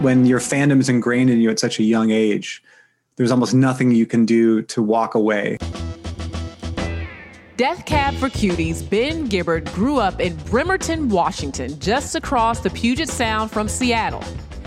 When your fandom is ingrained in you at such a young age, there's almost nothing you can do to walk away. Death Cab for Cutie's, Ben Gibbard grew up in Bremerton, Washington, just across the Puget Sound from Seattle.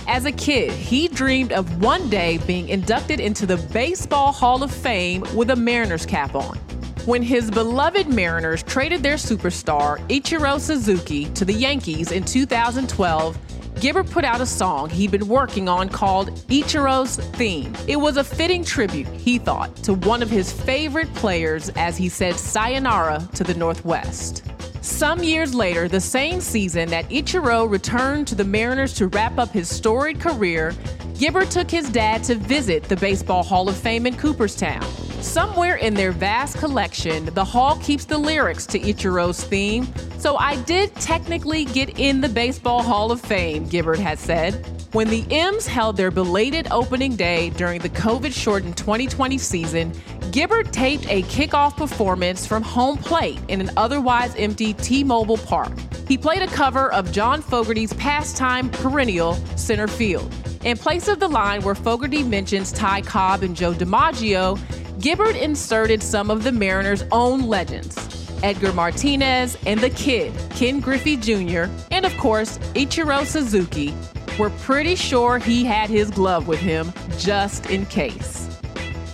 As a kid, he dreamed of one day being inducted into the Baseball Hall of Fame with a Mariners cap on. When his beloved Mariners traded their superstar, Ichiro Suzuki, to the Yankees in 2012, Gibbard put out a song he'd been working on called Ichiro's Theme. It was a fitting tribute, he thought, to one of his favorite players as he said sayonara to the Northwest. Some years later, the same season that Ichiro returned to the Mariners to wrap up his storied career, Gibbard took his dad to visit the Baseball Hall of Fame in Cooperstown. Somewhere in their vast collection, the hall keeps the lyrics to Ichiro's theme, so I did technically get in the Baseball Hall of Fame, Gibbard has said. When the M's held their belated opening day during the COVID shortened 2020 season, Gibbard taped a kickoff performance from home plate in an otherwise empty T Mobile Park. He played a cover of John Fogerty's pastime perennial Center Field. In place of the line where Fogerty mentions Ty Cobb and Joe DiMaggio, Gibbard inserted some of the Mariners' own legends Edgar Martinez and the kid, Ken Griffey Jr., and of course, Ichiro Suzuki. We're pretty sure he had his glove with him just in case.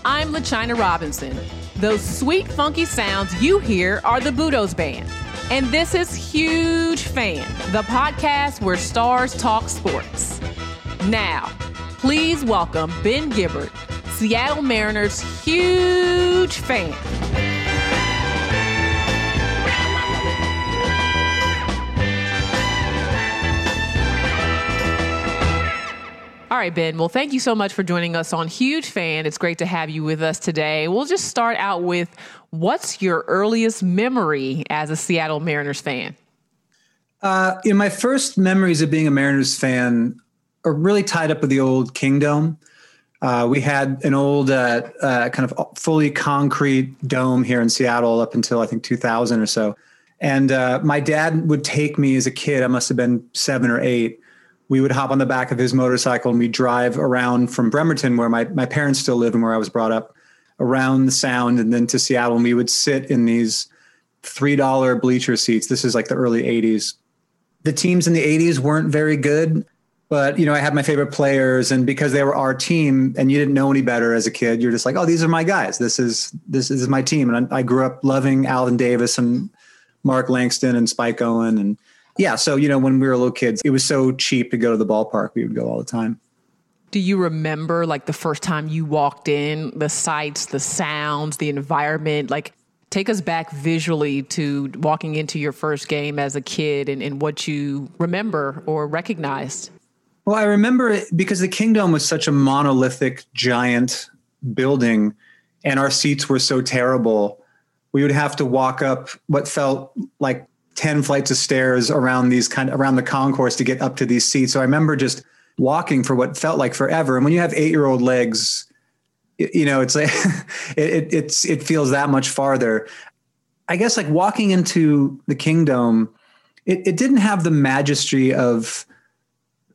I'm LaChina Robinson. Those sweet, funky sounds you hear are the Budos Band. And this is Huge Fan, the podcast where stars talk sports. Now, please welcome Ben Gibbard, Seattle Mariners' huge fan. All right, Ben. Well, thank you so much for joining us on Huge Fan. It's great to have you with us today. We'll just start out with what's your earliest memory as a Seattle Mariners fan? Uh, in my first memories of being a Mariners fan are really tied up with the old Kingdome. Uh, we had an old uh, uh, kind of fully concrete dome here in Seattle up until I think 2000 or so. And uh, my dad would take me as a kid, I must have been seven or eight. We would hop on the back of his motorcycle and we'd drive around from Bremerton, where my, my parents still live and where I was brought up, around the sound and then to Seattle. And we would sit in these $3 bleacher seats. This is like the early 80s. The teams in the 80s weren't very good but you know i had my favorite players and because they were our team and you didn't know any better as a kid you're just like oh these are my guys this is this is my team and i, I grew up loving alvin davis and mark langston and spike owen and yeah so you know when we were little kids it was so cheap to go to the ballpark we would go all the time do you remember like the first time you walked in the sights the sounds the environment like take us back visually to walking into your first game as a kid and, and what you remember or recognized well, I remember it because the Kingdome was such a monolithic, giant building, and our seats were so terrible. We would have to walk up what felt like 10 flights of stairs around these kind of around the concourse to get up to these seats. So I remember just walking for what felt like forever. And when you have eight year old legs, you know, it's like it, it's it feels that much farther. I guess like walking into the Kingdome, it, it didn't have the majesty of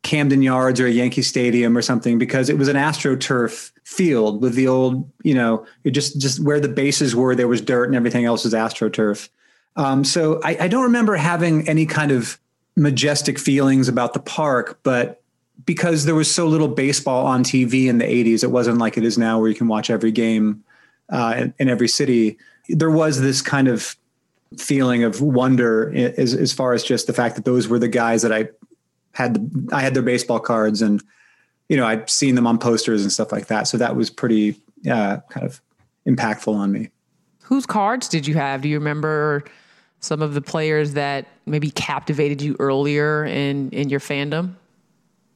Camden Yards or a Yankee Stadium or something because it was an AstroTurf field with the old, you know, just just where the bases were, there was dirt and everything else was AstroTurf. Um, so I, I don't remember having any kind of majestic feelings about the park, but because there was so little baseball on TV in the 80s, it wasn't like it is now where you can watch every game uh, in, in, every city. There was this kind of feeling of wonder as, as far as just the fact that those were the guys that I had, the, I had their baseball cards and, you know, I'd seen them on posters and stuff like that. So that was pretty uh, kind of impactful on me. Whose cards did you have? Do you remember some of the players that maybe captivated you earlier in, in your fandom?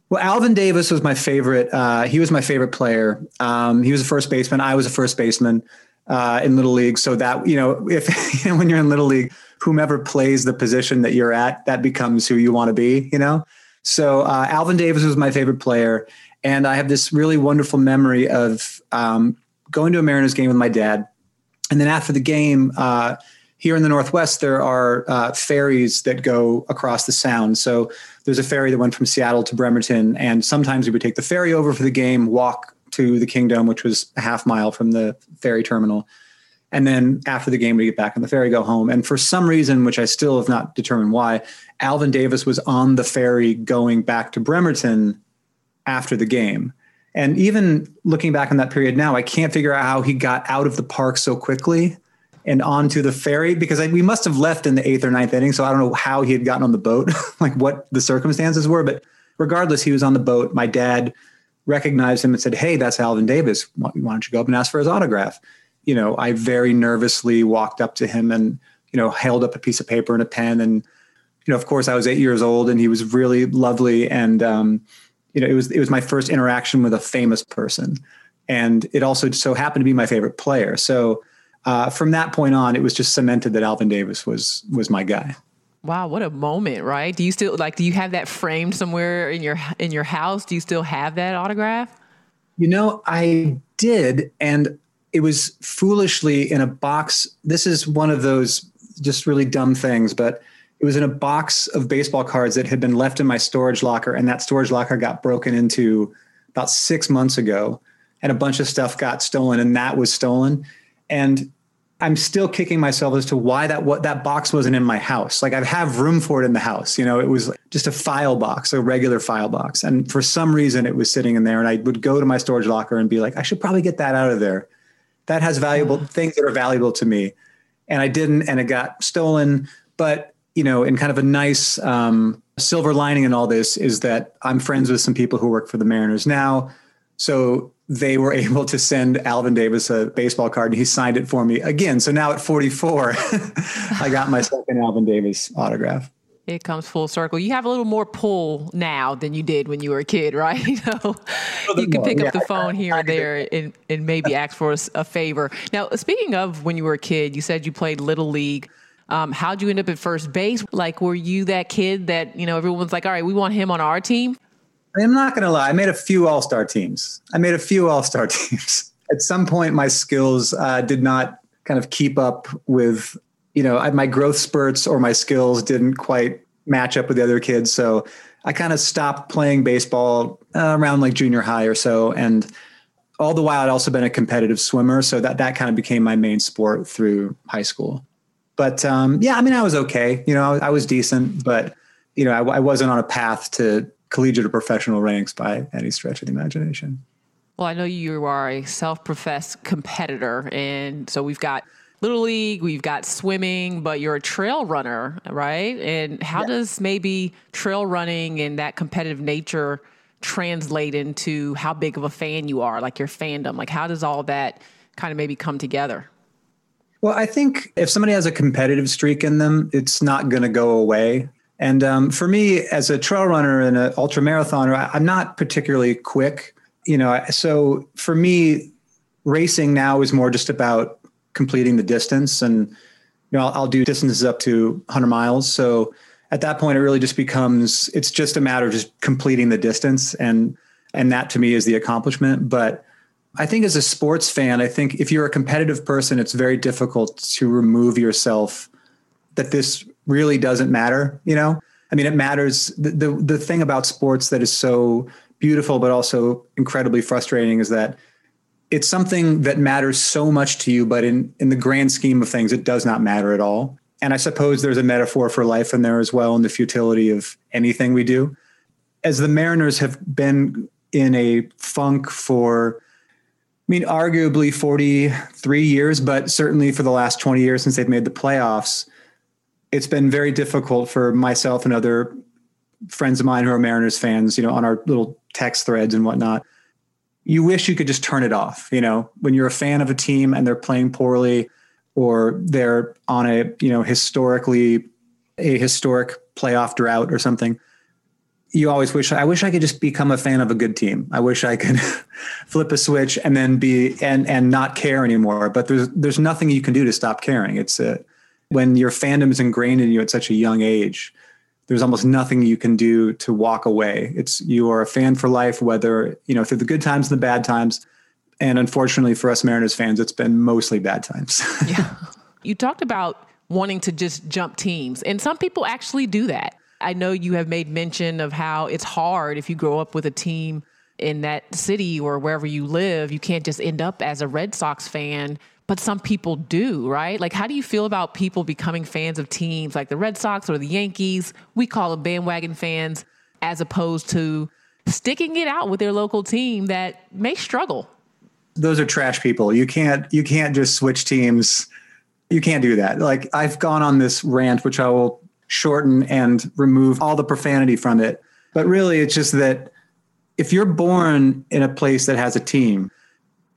Well, Alvin Davis was my favorite. Uh, he was my favorite player. Um, he was a first baseman. I was a first baseman uh, in Little League. So that, you know, if you know, when you're in Little League, whomever plays the position that you're at, that becomes who you want to be, you know? So uh, Alvin Davis was my favorite player. And I have this really wonderful memory of um, going to a Mariners game with my dad. And then after the game, uh, here in the Northwest, there are uh, ferries that go across the Sound. So there's a ferry that went from Seattle to Bremerton, and sometimes we would take the ferry over for the game, walk to the Kingdome, which was a half mile from the ferry terminal. And then after the game, we get back on the ferry, go home. And for some reason, which I still have not determined why, Alvin Davis was on the ferry going back to Bremerton after the game. And even looking back on that period now, I can't figure out how he got out of the park so quickly and onto the ferry because I, we must have left in the eighth or ninth inning. So I don't know how he had gotten on the boat, like what the circumstances were. But regardless, he was on the boat. My dad recognized him and said, Hey, that's Alvin Davis. Why don't you go up and ask for his autograph? You know, I very nervously walked up to him and, you know, held up a piece of paper and a pen. And, you know, of course, I was eight years old and he was really lovely. And, um, you know, it was, it was my first interaction with a famous person. And it also so happened to be my favorite player. So, uh, from that point on, it was just cemented that Alvin Davis was was my guy. Wow, what a moment, right? Do you still like do you have that framed somewhere in your in your house? Do you still have that autograph? You know, I did and it was foolishly in a box. This is one of those just really dumb things, but it was in a box of baseball cards that had been left in my storage locker and that storage locker got broken into about 6 months ago and a bunch of stuff got stolen and that was stolen and I'm still kicking myself as to why that what that box wasn't in my house. Like I have room for it in the house. You know, it was just a file box, a regular file box. And for some reason it was sitting in there and I would go to my storage locker and be like, I should probably get that out of there. That has valuable things that are valuable to me. And I didn't and it got stolen. But, you know, in kind of a nice um, silver lining in all this is that I'm friends with some people who work for the Mariners now. So they were able to send Alvin Davis a baseball card and he signed it for me again. So now at 44, I got my second Alvin Davis autograph. It comes full circle. You have a little more pull now than you did when you were a kid, right? you know, you can pick up the phone here and there and, and maybe ask for a, a, favor. Now, speaking of when you were a kid, you said you played Little League. Um, how'd you end up at first base? Like, were you that kid that, you know, everyone's like, all right, we want him on our team? I'm not going to lie. I made a few All Star teams. I made a few All Star teams. At some point, my skills uh, did not kind of keep up with, you know, my growth spurts or my skills didn't quite match up with the other kids. So I kind of stopped playing baseball uh, around like junior high or so. And all the while, I'd also been a competitive swimmer. So that, that kind of became my main sport through high school. But um, yeah, I mean, I was okay. You know, I, I was decent, but, you know, I, I wasn't on a path to collegiate or professional ranks by any stretch of the imagination. Well, I know you are a self professed competitor. And so we've got Little League, we've got swimming, but you're a trail runner, right? And how yeah. does maybe trail running and that competitive nature translate into how big of a fan you are, like your fandom? Like, how does all that kind of maybe come together? Well, I think if somebody has a competitive streak in them, it's not going to go away. And um, for me, as a trail runner and an ultra marathoner, I'm not particularly quick. You know, so for me, racing now is more just about completing the distance, and you know, I'll, I'll do distances up to 100 miles. So at that point, it really just becomes it's just a matter of just completing the distance, and and that to me is the accomplishment. But I think as a sports fan, I think if you're a competitive person, it's very difficult to remove yourself that this really doesn't matter, you know? I mean, it matters. The, the, the thing about sports that is so beautiful, but also incredibly frustrating is that it's something that matters so much to you, but in, in the grand scheme of things, it does not matter at all. And I suppose there's a metaphor for life in there as well, and the futility of anything we do. as the Mariners have been in a funk for, I mean, arguably 43 years, but certainly for the last 20 years since they've made the playoffs, it's been very difficult for myself and other friends of mine who are Mariners fans, you know, on our little text threads and whatnot. You wish you could just turn it off. You know, when you're a fan of a team and they're playing poorly or they're on a, you know, historically a historic playoff drought or something, you always wish I wish I could just become a fan of a good team. I wish I could flip a switch and then be and and not care anymore. But there's there's nothing you can do to stop caring. It's a, when your fandom is ingrained in you at such a young age. There's almost nothing you can do to walk away. It's you are a fan for life, whether you know through the good times and the bad times. And unfortunately for us Mariners fans, it's been mostly bad times. yeah. You talked about wanting to just jump teams, and some people actually do that. I know you have made mention of how it's hard if you grow up with a team in that city or wherever you live, you can't just end up as a Red Sox fan. But some people do, right? Like, how do you feel about people becoming fans of teams like the Red Sox or the Yankees? We call them bandwagon fans, as opposed to sticking it out with their local team that may struggle. Those are trash people. You can't you can't just switch teams. You can't do that. Like I've gone on this rant, which I will shorten and remove all the profanity from it. But really, it's just that if you're born in a place that has a team,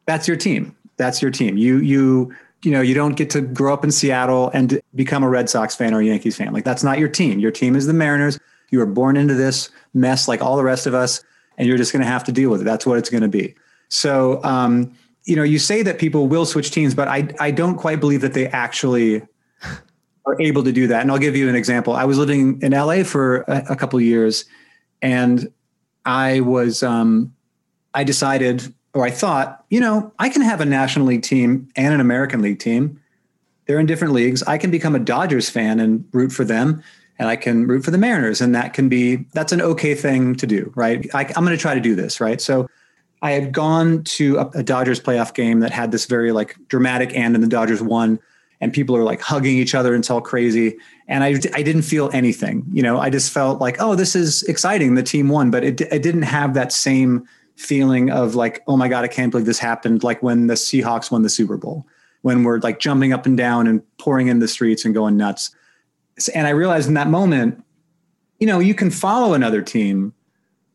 that's your team. That's your team. You you you know you don't get to grow up in Seattle and become a Red Sox fan or a Yankees fan. Like that's not your team. Your team is the Mariners. You were born into this mess like all the rest of us, and you're just going to have to deal with it. That's what it's going to be. So, um, you know, you say that people will switch teams, but I I don't quite believe that they actually are able to do that. And I'll give you an example. I was living in LA for a, a couple years, and I was um, I decided, or I thought, you know, I can have a National League team and an American League team. They're in different leagues. I can become a Dodgers fan and root for them, and I can root for the Mariners, and that can be that's an okay thing to do, right? I, I'm going to try to do this, right? So. I had gone to a, a Dodgers playoff game that had this very like dramatic end, and the Dodgers won and people are like hugging each other all crazy. And I, I didn't feel anything, you know, I just felt like, oh, this is exciting. The team won, but it, it didn't have that same feeling of like, oh my God, I can't believe this happened. Like when the Seahawks won the Super Bowl, when we're like jumping up and down and pouring in the streets and going nuts. And I realized in that moment, you know, you can follow another team,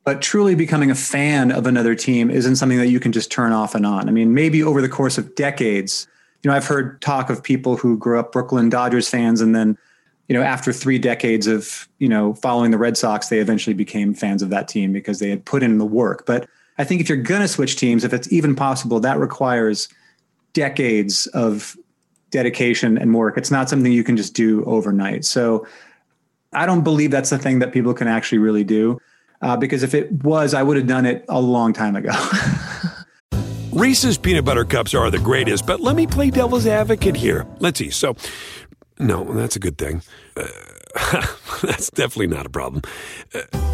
but truly becoming a fan of another team isn't something that you can just turn off and on. I mean, maybe over the course of decades, you know, I've heard talk of people who grew up Brooklyn Dodgers fans and then, you know, after three decades of, you know, following the Red Sox, they eventually became fans of that team because they had put in the work. But I think if you're going to switch teams, if it's even possible, that requires decades of dedication and work. It's not something you can just do overnight. So I don't believe that's the thing that people can actually really do. Uh, because if it was, I would have done it a long time ago. Reese's peanut butter cups are the greatest, but let me play devil's advocate here. Let's see. So, no, that's a good thing. Uh, that's definitely not a problem. Uh,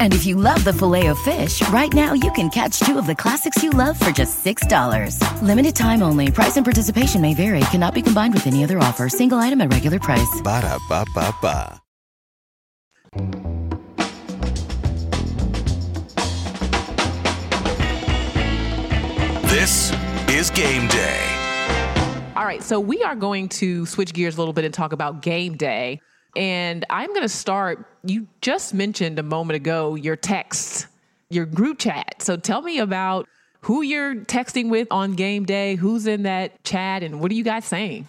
And if you love the filet of fish, right now you can catch two of the classics you love for just $6. Limited time only. Price and participation may vary. Cannot be combined with any other offer. Single item at regular price. Ba da ba ba ba. This is game day. All right, so we are going to switch gears a little bit and talk about game day. And I'm going to start. You just mentioned a moment ago your texts, your group chat. So tell me about who you're texting with on game day, who's in that chat, and what are you guys saying?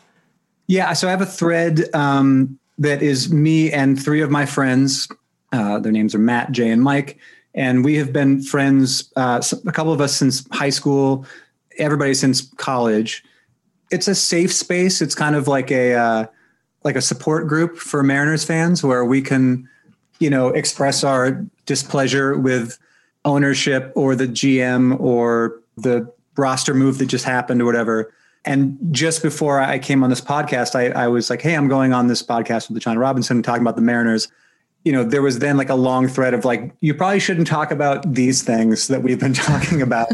Yeah, so I have a thread um, that is me and three of my friends. Uh, their names are Matt, Jay, and Mike. And we have been friends, uh, a couple of us since high school, everybody since college. It's a safe space. It's kind of like a uh, like a support group for Mariners fans where we can, you know, express our displeasure with ownership or the GM or the roster move that just happened or whatever. And just before I came on this podcast, I, I was like, hey, I'm going on this podcast with John Robinson talking about the Mariners. You know, there was then like a long thread of like, you probably shouldn't talk about these things that we've been talking about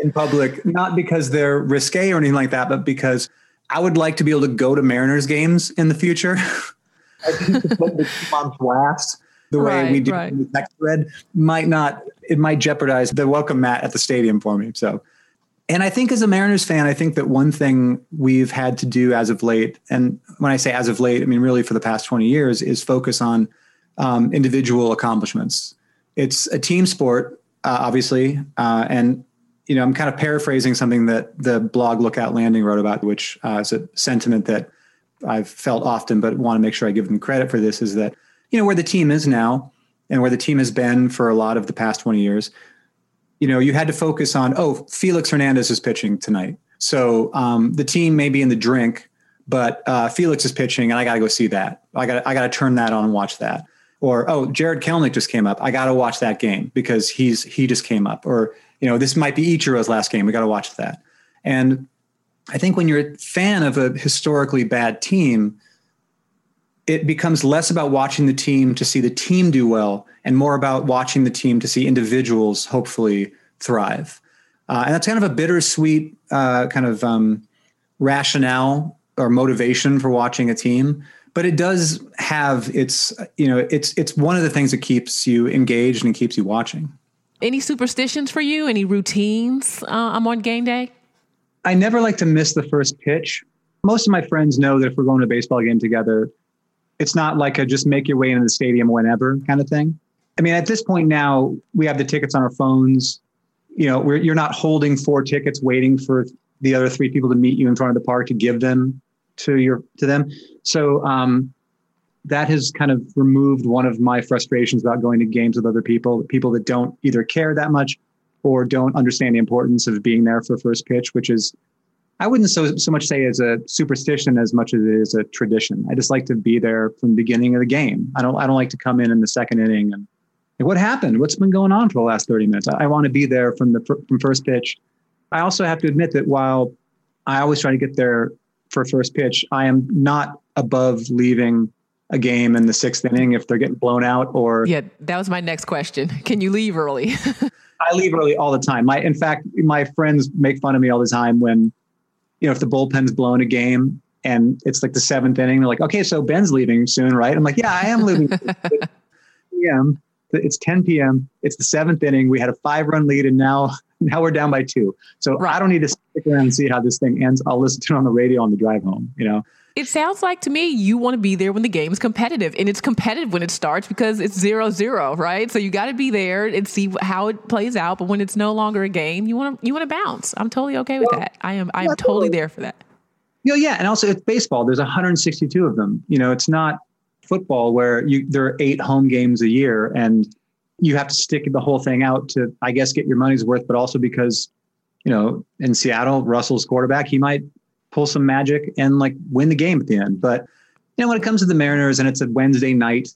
in public, not because they're risque or anything like that, but because I would like to be able to go to Mariners games in the future. I think the team on blast the way Right, we do right. in the text thread might not, it might jeopardize the welcome mat at the stadium for me. So, and I think as a Mariners fan, I think that one thing we've had to do as of late, and when I say as of late, I mean really for the past 20 years, is focus on um, individual accomplishments. It's a team sport, uh, obviously, uh, and you know I'm kind of paraphrasing something that the blog Lookout Landing wrote about, which uh, is a sentiment that I've felt often, but want to make sure I give them credit for this. Is that you know where the team is now, and where the team has been for a lot of the past 20 years. You know, you had to focus on oh, Felix Hernandez is pitching tonight, so um, the team may be in the drink, but uh, Felix is pitching, and I got to go see that. I got I got to turn that on and watch that. Or oh, Jarred Kelenic just came up. I got to watch that game because he's he just came up. Or you know, this might be Ichiro's last game. We got to watch that. And I think when you're a fan of a historically bad team, it becomes less about watching the team to see the team do well and more about watching the team to see individuals hopefully thrive. Uh, and that's kind of a bittersweet uh, kind of um, rationale or motivation for watching a team. But it does have its, you know, it's it's one of the things that keeps you engaged and keeps you watching. Any superstitions for you? Any routines? Uh, I'm on game day. I never like to miss the first pitch. Most of my friends know that if we're going to a baseball game together, it's not like a just make your way into the stadium whenever kind of thing. I mean, at this point now, we have the tickets on our phones. You know, you're not holding four tickets waiting for the other three people to meet you in front of the park to give them to your to them. So um, that has kind of removed one of my frustrations about going to games with other people, people that don't either care that much or don't understand the importance of being there for first pitch, which is I wouldn't so so much say as a superstition as much as it is a tradition. I just like to be there from the beginning of the game. I don't I don't like to come in in the second inning and like, what happened? What's been going on for the last thirty minutes? I, I want to be there from the from first pitch. I also have to admit that while I always try to get there for first pitch, I am not above leaving a game in the sixth inning if they're getting blown out or Yeah, that was my next question. Can you leave early? I leave early all the time. My, in fact, my friends make fun of me all the time when, you know, if the bullpen's blown a game and it's like the seventh inning, they're like, okay, so Ben's leaving soon, right? I'm like, yeah, I am leaving. PM. It's 10 p.m. It's the seventh inning. We had a five run lead and now, now we're down by two. So Right. I don't need to stick around and see how this thing ends. I'll listen to it on the radio on the drive home, you know? It sounds like to me you want to be there when the game's competitive, and it's competitive when it starts because it's zero zero, right? So you got to be there and see how it plays out. But when it's no longer a game, you want to you want to bounce. I'm totally okay with that. I am I am totally. there for that. You know, yeah, and also it's baseball. There's 162 of them. You know, it's not football where you there are eight home games a year, and you have to stick the whole thing out to, I guess, get your money's worth. But also because, you know, in Seattle, Russell's quarterback, he might pull some magic and like win the game at the end. But you know, when it comes to the Mariners, and it's a Wednesday night,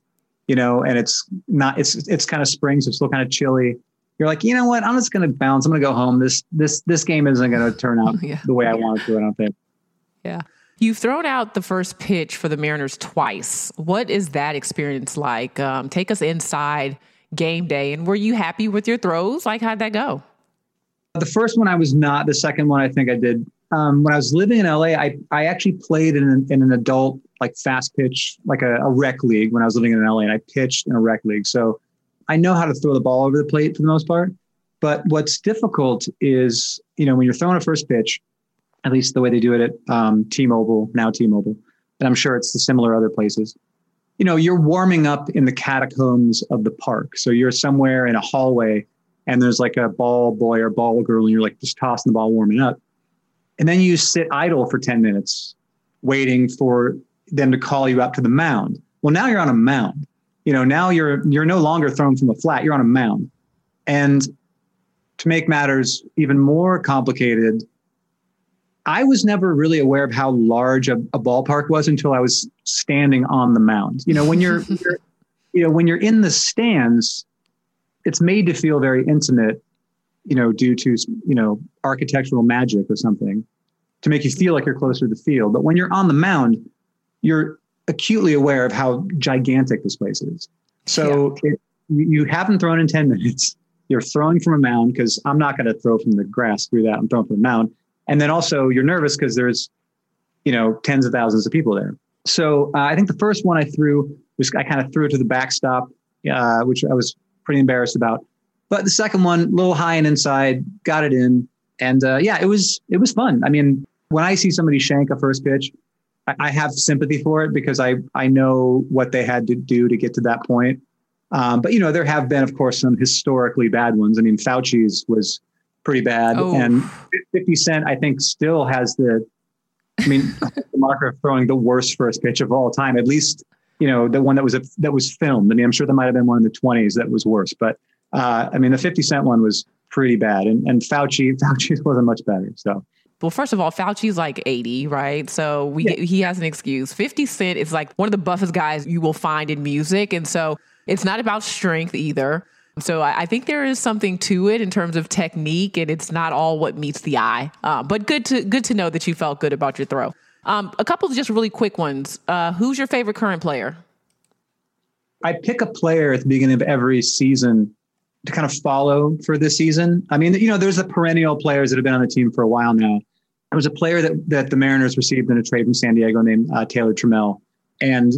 you know, and it's not, it's it's kind of spring, so it's still kind of chilly. You're like, you know what? I'm just going to bounce. I'm going to go home. This this this game isn't going to turn out Yeah. the way I want it to. I don't think. Yeah. You've thrown out the first pitch for the Mariners twice. What is that experience like? Um, take us inside game day, and were you happy with your throws? Like, how'd that go? The first one I was not. The second one I think I did. Um, when I was living in LA, I, I actually played in an, in an adult like fast pitch, like a, a rec league when I was living in LA, and I pitched in a rec league. So I know how to throw the ball over the plate for the most part. But what's difficult is, you know, when you're throwing a first pitch, at least the way they do it at um, T-Mobile, now T-Mobile, and I'm sure it's the similar other places. You know, you're warming up in the catacombs of the park. So you're somewhere in a hallway and there's like a ball boy or ball girl, and you're like just tossing the ball, warming up. And then you sit idle for 10 minutes, waiting for them to call you up to the mound. Well, now you're on a mound. You know, now you're you're no longer thrown from a flat, you're on a mound. And to make matters even more complicated, I was never really aware of how large a, a ballpark was until I was standing on the mound. You know, when you're, you're you know, when you're in the stands, it's made to feel very intimate, you know, due to, you know, architectural magic or something to make you feel like you're closer to the field. But when you're on the mound, you're acutely aware of how gigantic this place is. So yeah. it, you haven't thrown in 10 minutes. You're throwing from a mound because I'm not going to throw from the grass through that. I'm throwing from a mound. And then also you're nervous because there's, you know, tens of thousands of people there. So uh, I think the first one I threw was I kind of threw it to the backstop, uh, which I was pretty embarrassed about. But the second one, a little high and inside, got it in, and uh, yeah, it was it was fun. I mean, when I see somebody shank a first pitch, I, I, have sympathy for it because I I know what they had to do to get to that point. Um, but you know, there have been, of course, some historically bad ones. I mean, Fauci's was pretty bad, oh. and Fifty Cent, I think, still has the. I mean, the marker of throwing the worst first pitch of all time. At least you know, the one that was a, that was filmed. I mean, I'm sure there might have been one in the 20s that was worse, but uh, I mean, the 50 Cent one was pretty bad, and and Fauci Fauci wasn't much better. So. Well, first of all, Fauci's like 80, right? So we yeah. he has an excuse. 50 Cent is like one of the buffest guys you will find in music. And so it's not about strength either. So I, I think there is something to it in terms of technique, and it's not all what meets the eye. Uh, but good to good to know that you felt good about your throw. Um, a couple of just really quick ones. Uh, who's your favorite current player? I pick a player at the beginning of every season to kind of follow for this season. I mean, you know, there's the perennial players that have been on the team for a while now. There was a player that that the Mariners received in a trade from San Diego named uh, Taylor Trammell, and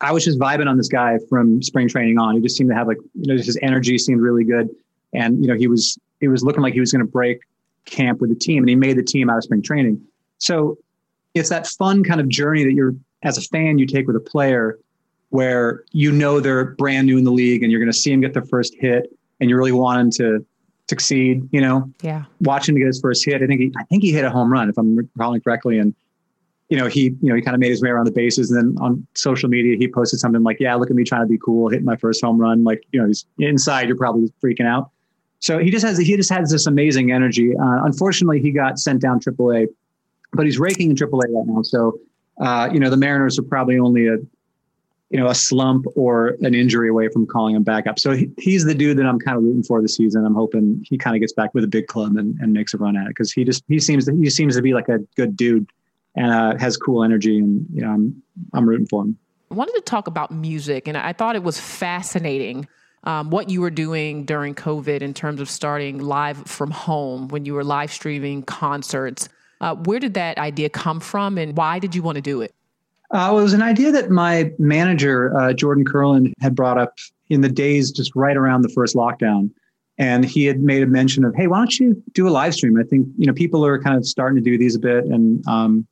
I was just vibing on this guy from spring training on. He just seemed to have like, you know, his energy seemed really good, and you know, he was he was looking like he was going to break camp with the team, and he made the team out of spring training. So it's that fun kind of journey that you're as a fan you take with a player where you know they're brand new in the league and you're going to see him get their first hit and you really want him to succeed you know? Yeah. Watch him to get his first hit i think he i think he hit a home run if i'm recalling correctly and you know he you know he kind of made his way around the bases and then on social media he posted something like yeah look at me trying to be cool hitting my first home run like you know he's inside you're probably freaking out. So he just has he just has this amazing energy. Uh, unfortunately he got sent down aaa but he's raking in AAA right now. So, uh, you know, the Mariners are probably only a, you know, a slump or an injury away from calling him back up. So he, he's the dude that I'm kind of rooting for this season. I'm hoping he kind of gets back with a big club and, and makes a run at it because he just he seems to, he seems to be like a good dude and uh, has cool energy and you know I'm I'm rooting for him. I wanted to talk about music and I thought it was fascinating. Um, what you were doing during COVID in terms of starting live from home when you were live streaming concerts. Uh, where did that idea come from, and why did you want to do it? Uh, well, it was an idea that my manager, uh, Jordan Kurland, had brought up in the days just right around the first lockdown. And he had made a mention of, hey, why don't you do a live stream? I think, you know, people are kind of starting to do these a bit. And, um,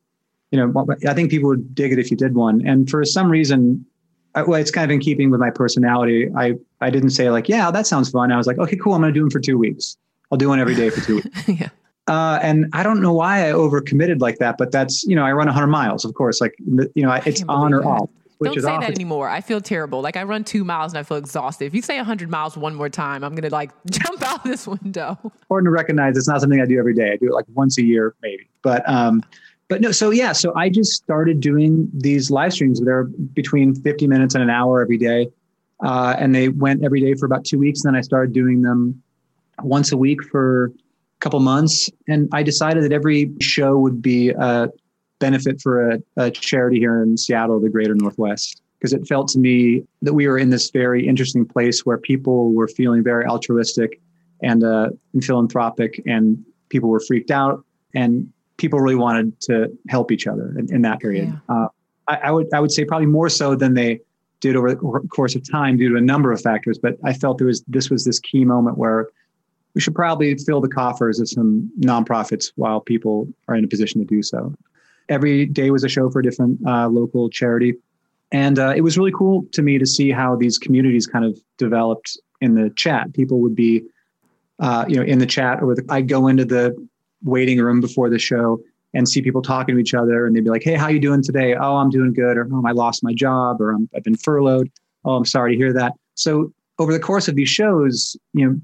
you know, I think people would dig it if you did one. And for some reason, well, it's kind of in keeping with my personality. I, I didn't say like, yeah, that sounds fun. I was like, okay, cool. I'm going to do them for two weeks. I'll do one every day for two weeks. yeah. Uh, and I don't know why I overcommitted like that, but that's you know I run 100 miles, of course. Like you know, it's on or that. off. Don't say that anymore. I feel terrible. Like I run two miles and I feel exhausted. If you say 100 miles one more time, I'm gonna like jump out this window. Important to recognize it's not something I do every day. I do it like once a year, maybe. But um, but no. So yeah. So I just started doing these live streams. They're between 50 minutes and an hour every day, uh, and they went every day for about two weeks. And then I started doing them once a week for couple months, and I decided that every show would be a benefit for a, a charity here in Seattle, the Greater Northwest, because it felt to me that we were in this very interesting place where people were feeling very altruistic and, uh, and philanthropic, and people were freaked out, and people really wanted to help each other in, in that period. Yeah. Uh, I, I would I would say probably more so than they did over the course of time due to a number of factors. But I felt there was this was this key moment where we should probably fill the coffers of some nonprofits while people are in a position to do so. Every day was a show for a different uh, local charity. And uh, it was really cool to me to see how these communities kind of developed in the chat. People would be uh, you know, in the chat or the, I go into the waiting room before the show and see people talking to each other and they'd be like, Hey, how you doing today? Oh, I'm doing good. Or, Oh, I lost my job or I've been furloughed. Oh, I'm sorry to hear that. So over the course of these shows, you know,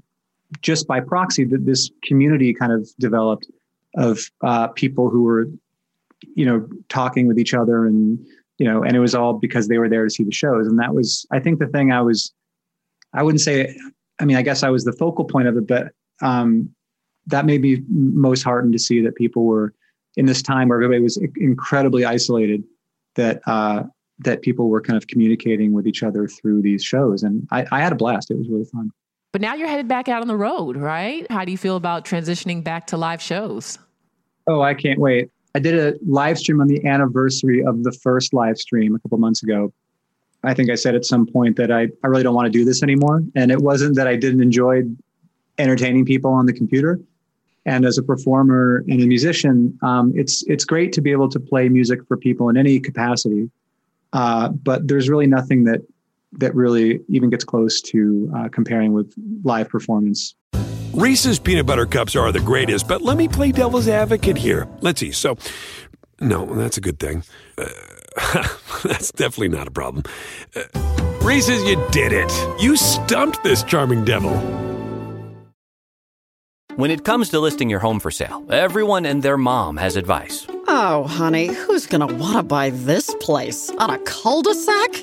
just by proxy, that this community kind of developed of uh, people who were, you know, talking with each other and, you know, and it was all because they were there to see the shows. And that was, I think the thing I was, I wouldn't say, I mean, I guess I was the focal point of it, but um, that made me most heartened to see that people were in this time where everybody was incredibly isolated, that uh, that people were kind of communicating with each other through these shows, and I, I had a blast. It was really fun. But now you're headed back out on the road, right? How do you feel about transitioning back to live shows? Oh, I can't wait. I did a live stream on the anniversary of the first live stream a couple months ago. I think I said at some point that I, I really don't want to do this anymore. And it wasn't that I didn't enjoy entertaining people on the computer. And as a performer and a musician, um, it's it's great to be able to play music for people in any capacity. Uh, but there's really nothing that that really even gets close to uh, comparing with live performance. Reese's peanut butter cups are the greatest, but let me play devil's advocate here. Let's see. So, no, that's a good thing. Uh, that's definitely not a problem. Uh, Reese's, you did it. You stumped this charming devil. When it comes to listing your home for sale, everyone and their mom has advice. Oh, honey, who's going to want to buy this place? On a cul de sac?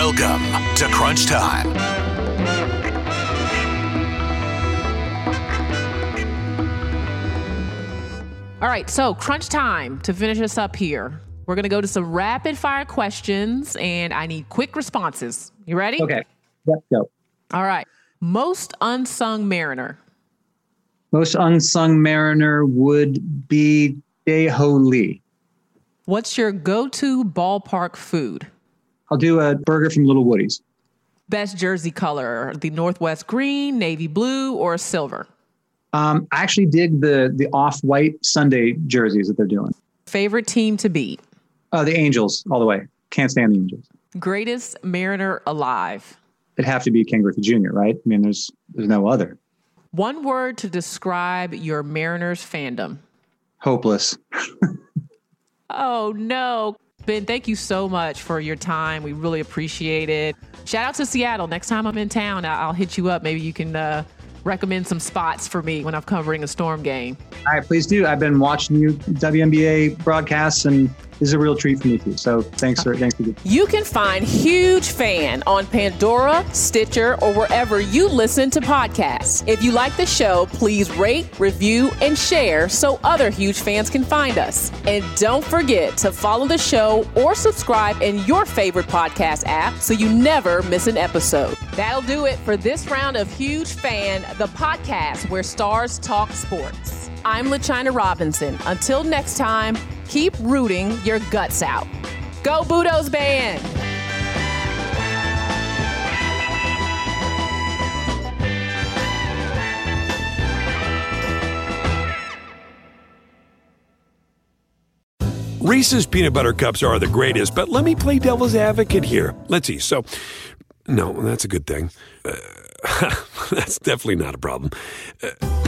Welcome to Crunch Time. All right, so crunch time to finish us up here. We're going to go to some rapid fire questions and I need quick responses. You ready? Okay, let's go. All right. Most unsung mariner. Most unsung mariner would be Daeho Lee. What's your go to ballpark food? I'll do a burger from Little Woody's. Best jersey color, the Northwest green, navy blue, or silver? Um, I actually dig the the off white Sunday jerseys that they're doing. Favorite team to beat? Uh, the Angels, all the way. Can't stand the Angels. Greatest mariner alive? It'd have to be Ken Griffey Jr., right? I mean, there's there's no other. One word to describe your Mariners fandom. Hopeless. Oh no. Ben, thank you so much for your time. We really appreciate it. Shout out to Seattle. Next time I'm in town, I'll hit you up. Maybe you can uh, recommend some spots for me when I'm covering a storm game. All right, please do. I've been watching you WNBA broadcasts, and this is a real treat for me too. So thanks for thanks for You can find Huge Fan on Pandora, Stitcher, or wherever you listen to podcasts. If you like the show, please rate, review, and share so other huge fans can find us. And don't forget to follow the show or subscribe in your favorite podcast app so you never miss an episode. That'll do it for this round of Huge Fan, the podcast where stars talk sports. I'm LaChina Robinson. Until next time, keep rooting your guts out. Go Budos Band! Reese's peanut butter cups are the greatest, but let me play devil's advocate here. Let's see. So, no, that's a good thing. Uh, that's definitely not a problem. Uh,